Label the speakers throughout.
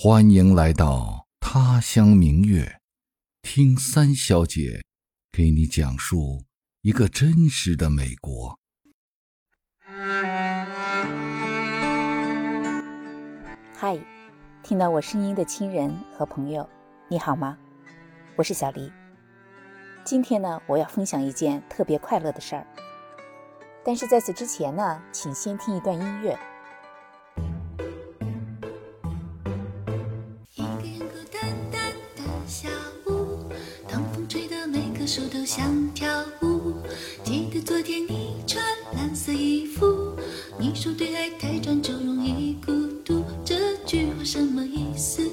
Speaker 1: 欢迎来到他乡明月，听三小姐给你讲述一个真实的美国。
Speaker 2: 嗨，听到我声音的亲人和朋友，你好吗？我是小黎。今天呢，我要分享一件特别快乐的事儿。但是在此之前呢，请先听一段音乐。
Speaker 3: 想跳舞，记得昨天你穿蓝色衣服。你说对爱太专注容易孤独，这句话什么意思？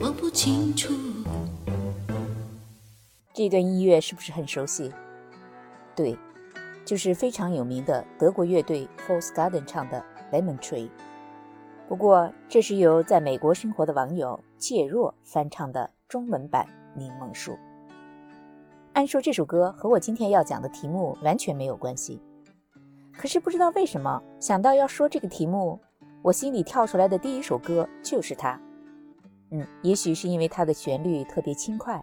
Speaker 3: 我不清楚。
Speaker 2: 这段音乐是不是很熟悉？对，就是非常有名的德国乐队 f o r s Garden 唱的《Lemon Tree》。不过，这是由在美国生活的网友介若翻唱的中文版《柠檬树》。按说这首歌和我今天要讲的题目完全没有关系，可是不知道为什么想到要说这个题目，我心里跳出来的第一首歌就是它。嗯，也许是因为它的旋律特别轻快，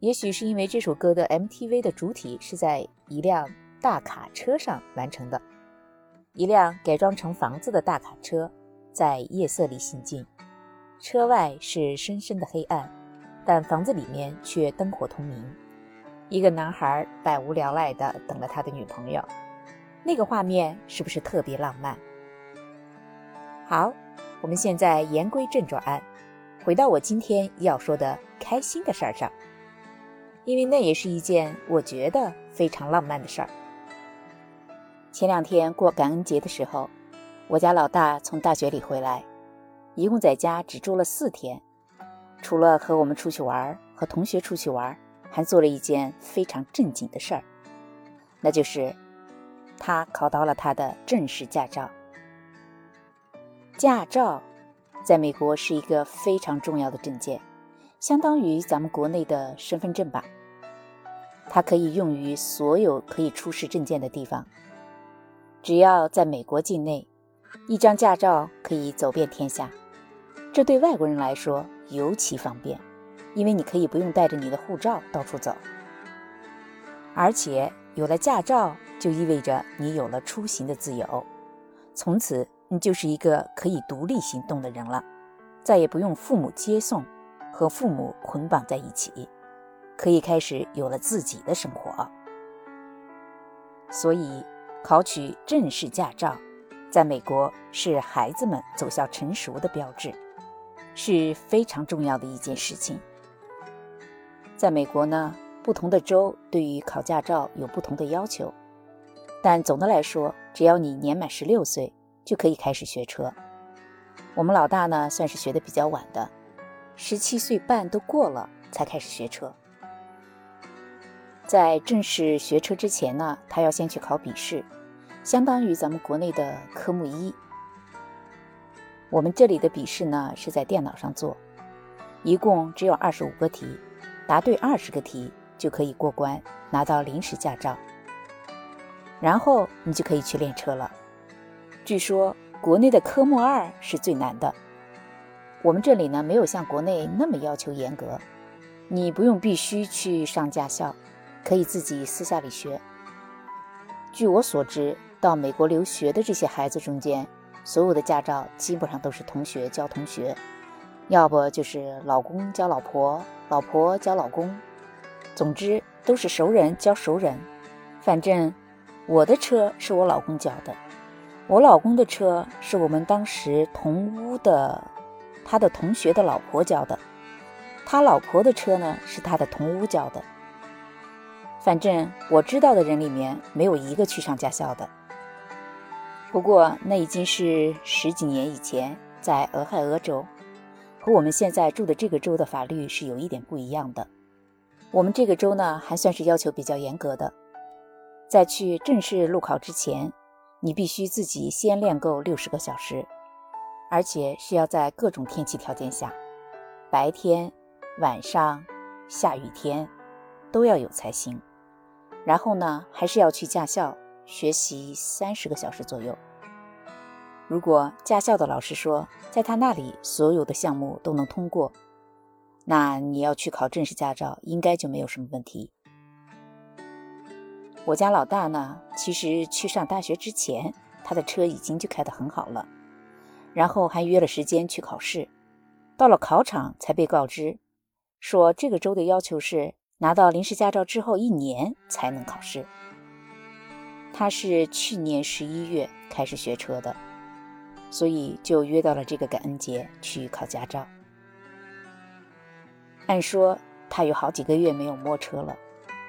Speaker 2: 也许是因为这首歌的 MTV 的主体是在一辆大卡车上完成的，一辆改装成房子的大卡车在夜色里行进，车外是深深的黑暗，但房子里面却灯火通明。一个男孩百无聊赖地等了他的女朋友，那个画面是不是特别浪漫？好，我们现在言归正传，回到我今天要说的开心的事儿上，因为那也是一件我觉得非常浪漫的事儿。前两天过感恩节的时候，我家老大从大学里回来，一共在家只住了四天，除了和我们出去玩，和同学出去玩。还做了一件非常正经的事儿，那就是他考到了他的正式驾照。驾照在美国是一个非常重要的证件，相当于咱们国内的身份证吧。它可以用于所有可以出示证件的地方。只要在美国境内，一张驾照可以走遍天下。这对外国人来说尤其方便。因为你可以不用带着你的护照到处走，而且有了驾照就意味着你有了出行的自由，从此你就是一个可以独立行动的人了，再也不用父母接送，和父母捆绑在一起，可以开始有了自己的生活。所以，考取正式驾照，在美国是孩子们走向成熟的标志，是非常重要的一件事情。在美国呢，不同的州对于考驾照有不同的要求，但总的来说，只要你年满十六岁，就可以开始学车。我们老大呢，算是学的比较晚的，十七岁半都过了才开始学车。在正式学车之前呢，他要先去考笔试，相当于咱们国内的科目一。我们这里的笔试呢，是在电脑上做，一共只有二十五个题。答对二十个题就可以过关，拿到临时驾照，然后你就可以去练车了。据说国内的科目二是最难的，我们这里呢没有像国内那么要求严格，你不用必须去上驾校，可以自己私下里学。据我所知，到美国留学的这些孩子中间，所有的驾照基本上都是同学教同学。要不就是老公教老婆，老婆教老公，总之都是熟人教熟人。反正我的车是我老公教的，我老公的车是我们当时同屋的他的同学的老婆教的，他老婆的车呢是他的同屋教的。反正我知道的人里面没有一个去上驾校的。不过那已经是十几年以前，在俄亥俄州。和我们现在住的这个州的法律是有一点不一样的。我们这个州呢，还算是要求比较严格的。在去正式路考之前，你必须自己先练够六十个小时，而且是要在各种天气条件下，白天、晚上、下雨天都要有才行。然后呢，还是要去驾校学习三十个小时左右。如果驾校的老师说，在他那里所有的项目都能通过，那你要去考正式驾照，应该就没有什么问题。我家老大呢，其实去上大学之前，他的车已经就开得很好了，然后还约了时间去考试。到了考场才被告知，说这个州的要求是拿到临时驾照之后一年才能考试。他是去年十一月开始学车的，所以就约到了这个感恩节去考驾照。按说他有好几个月没有摸车了，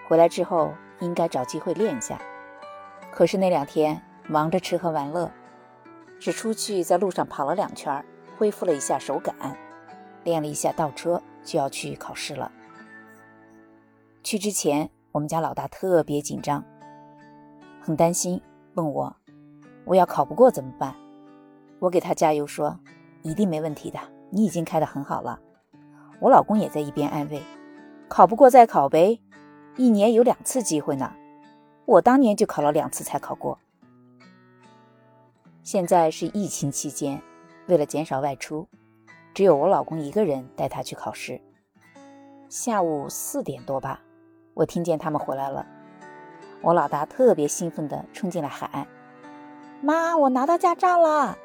Speaker 2: 回来之后应该找机会练一下。可是那两天忙着吃喝玩乐，只出去在路上跑了两圈，恢复了一下手感。练了一下倒车，就要去考试了。去之前，我们家老大特别紧张，很担心，问我：“我要考不过怎么办？”我给他加油说：“一定没问题的，你已经开得很好了。”我老公也在一边安慰：“考不过再考呗，一年有两次机会呢。我当年就考了两次才考过。”现在是疫情期间，为了减少外出。只有我老公一个人带他去考试。下午四点多吧，我听见他们回来了。我老大特别兴奋地冲进来喊：“妈，我拿到驾照了！”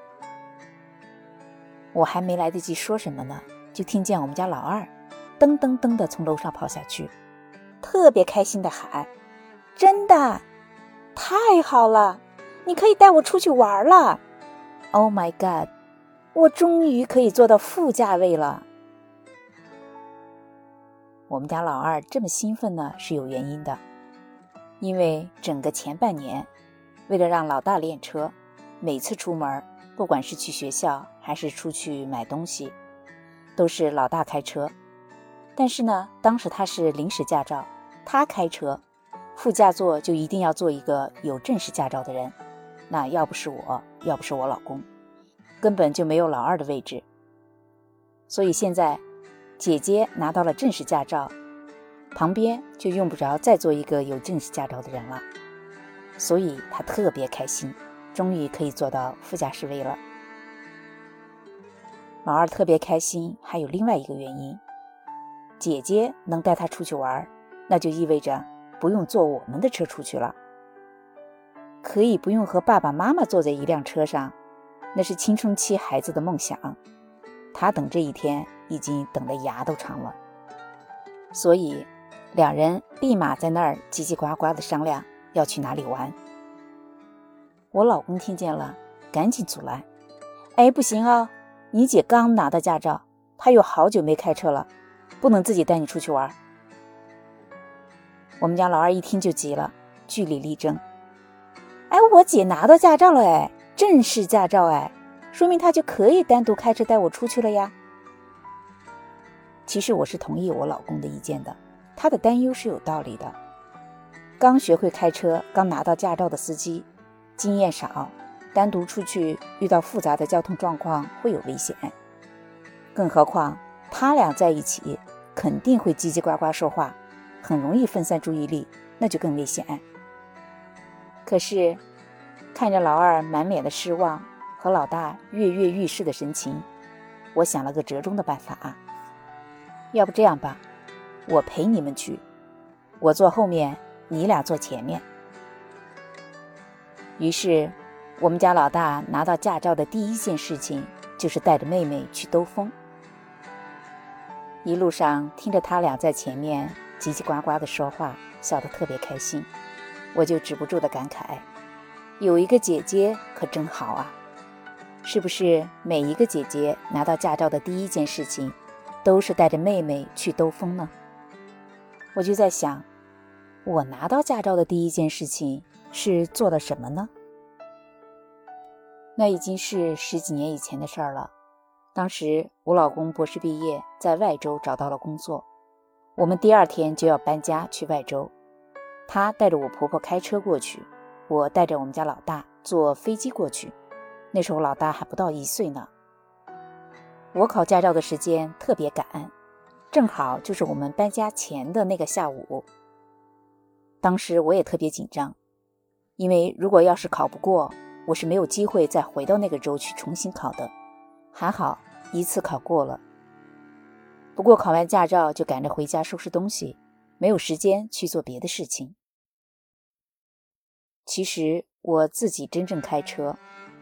Speaker 2: 我还没来得及说什么呢，就听见我们家老二噔噔噔的从楼上跑下去，特别开心的喊：“真的，太好了！你可以带我出去玩了！”Oh my god！我终于可以坐到副驾位了。我们家老二这么兴奋呢，是有原因的，因为整个前半年，为了让老大练车，每次出门，不管是去学校还是出去买东西，都是老大开车。但是呢，当时他是临时驾照，他开车，副驾座就一定要坐一个有正式驾照的人，那要不是我，要不是我老公。根本就没有老二的位置，所以现在姐姐拿到了正式驾照，旁边就用不着再做一个有正式驾照的人了，所以她特别开心，终于可以坐到副驾驶位了。老二特别开心，还有另外一个原因，姐姐能带他出去玩，那就意味着不用坐我们的车出去了，可以不用和爸爸妈妈坐在一辆车上。那是青春期孩子的梦想，他等这一天已经等得牙都长了，所以两人立马在那儿叽叽呱呱的商量要去哪里玩。我老公听见了，赶紧阻拦：“哎，不行啊，你姐刚拿到驾照，她有好久没开车了，不能自己带你出去玩。”我们家老二一听就急了，据理力争：“哎，我姐拿到驾照了，哎。”正式驾照哎，说明她就可以单独开车带我出去了呀。其实我是同意我老公的意见的，他的担忧是有道理的。刚学会开车、刚拿到驾照的司机，经验少，单独出去遇到复杂的交通状况会有危险。更何况他俩在一起肯定会叽叽呱呱说话，很容易分散注意力，那就更危险。可是。看着老二满脸的失望和老大跃跃欲试的神情，我想了个折中的办法。要不这样吧，我陪你们去，我坐后面，你俩坐前面。于是，我们家老大拿到驾照的第一件事情就是带着妹妹去兜风。一路上听着他俩在前面叽叽呱呱的说话，笑得特别开心，我就止不住的感慨。有一个姐姐可真好啊！是不是每一个姐姐拿到驾照的第一件事情，都是带着妹妹去兜风呢？我就在想，我拿到驾照的第一件事情是做了什么呢？那已经是十几年以前的事儿了。当时我老公博士毕业，在外州找到了工作，我们第二天就要搬家去外州，他带着我婆婆开车过去。我带着我们家老大坐飞机过去，那时候老大还不到一岁呢。我考驾照的时间特别赶，正好就是我们搬家前的那个下午。当时我也特别紧张，因为如果要是考不过，我是没有机会再回到那个州去重新考的。还好一次考过了。不过考完驾照就赶着回家收拾东西，没有时间去做别的事情。其实我自己真正开车，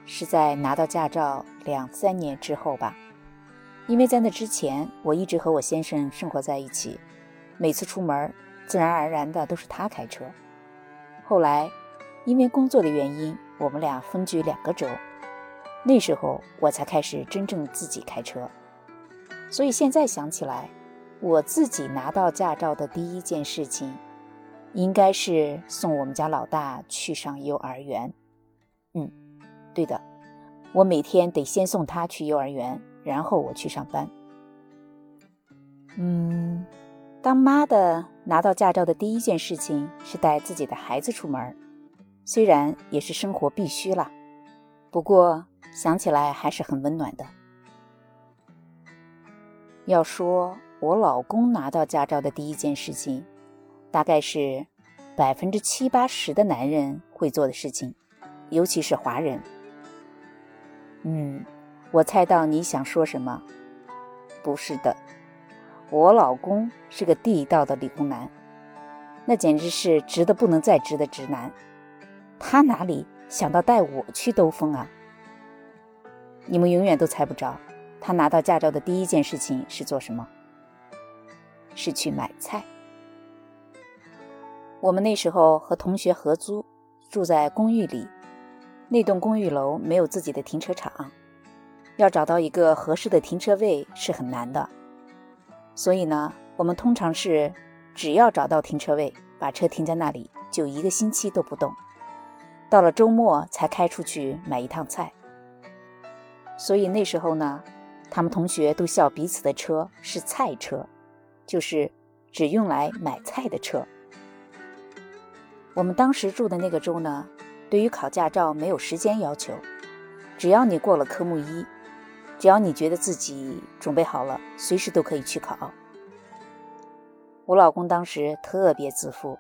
Speaker 2: 是在拿到驾照两三年之后吧。因为在那之前，我一直和我先生生活在一起，每次出门，自然而然的都是他开车。后来，因为工作的原因，我们俩分居两个州，那时候我才开始真正自己开车。所以现在想起来，我自己拿到驾照的第一件事情，应该是送我们家老大去上幼儿园。嗯，对的，我每天得先送他去幼儿园。然后我去上班。嗯，当妈的拿到驾照的第一件事情是带自己的孩子出门，虽然也是生活必须了，不过想起来还是很温暖的。要说我老公拿到驾照的第一件事情，大概是百分之七八十的男人会做的事情，尤其是华人。嗯。我猜到你想说什么，不是的，我老公是个地道的理工男，那简直是直的不能再直的直男。他哪里想到带我去兜风啊？你们永远都猜不着，他拿到驾照的第一件事情是做什么？是去买菜。我们那时候和同学合租，住在公寓里，那栋公寓楼没有自己的停车场。要找到一个合适的停车位是很难的，所以呢，我们通常是只要找到停车位，把车停在那里，就一个星期都不动，到了周末才开出去买一趟菜。所以那时候呢，他们同学都笑彼此的车是菜车，就是只用来买菜的车。我们当时住的那个州呢，对于考驾照没有时间要求，只要你过了科目一。只要你觉得自己准备好了，随时都可以去考。我老公当时特别自负，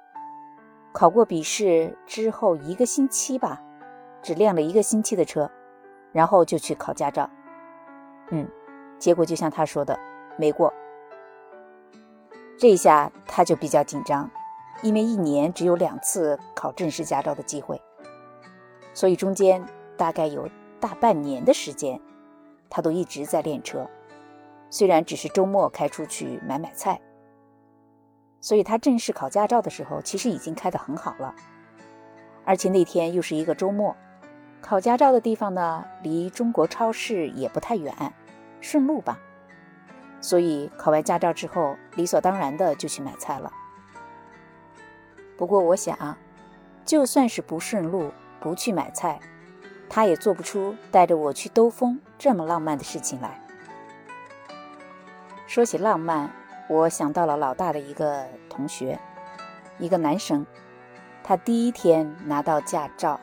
Speaker 2: 考过笔试之后一个星期吧，只练了一个星期的车，然后就去考驾照。嗯，结果就像他说的，没过。这一下他就比较紧张，因为一年只有两次考正式驾照的机会，所以中间大概有大半年的时间。他都一直在练车，虽然只是周末开出去买买菜，所以他正式考驾照的时候，其实已经开得很好了。而且那天又是一个周末，考驾照的地方呢，离中国超市也不太远，顺路吧。所以考完驾照之后，理所当然的就去买菜了。不过我想，就算是不顺路，不去买菜。他也做不出带着我去兜风这么浪漫的事情来。说起浪漫，我想到了老大的一个同学，一个男生。他第一天拿到驾照，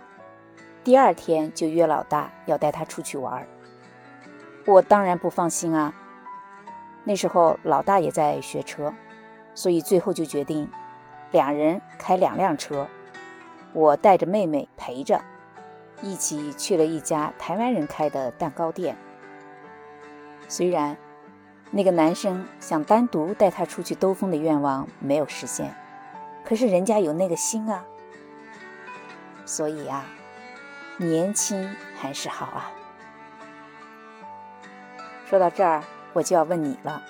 Speaker 2: 第二天就约老大要带他出去玩。我当然不放心啊。那时候老大也在学车，所以最后就决定两人开两辆车，我带着妹妹陪着。一起去了一家台湾人开的蛋糕店。虽然那个男生想单独带她出去兜风的愿望没有实现，可是人家有那个心啊。所以啊，年轻还是好啊。说到这儿，我就要问你了：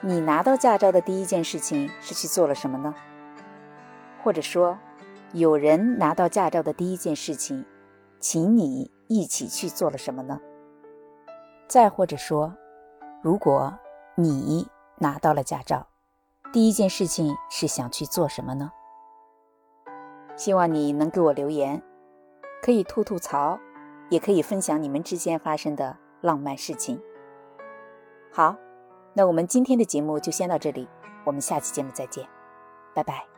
Speaker 2: 你拿到驾照的第一件事情是去做了什么呢？或者说，有人拿到驾照的第一件事情？请你一起去做了什么呢？再或者说，如果你拿到了驾照，第一件事情是想去做什么呢？希望你能给我留言，可以吐吐槽，也可以分享你们之间发生的浪漫事情。好，那我们今天的节目就先到这里，我们下期节目再见，拜拜。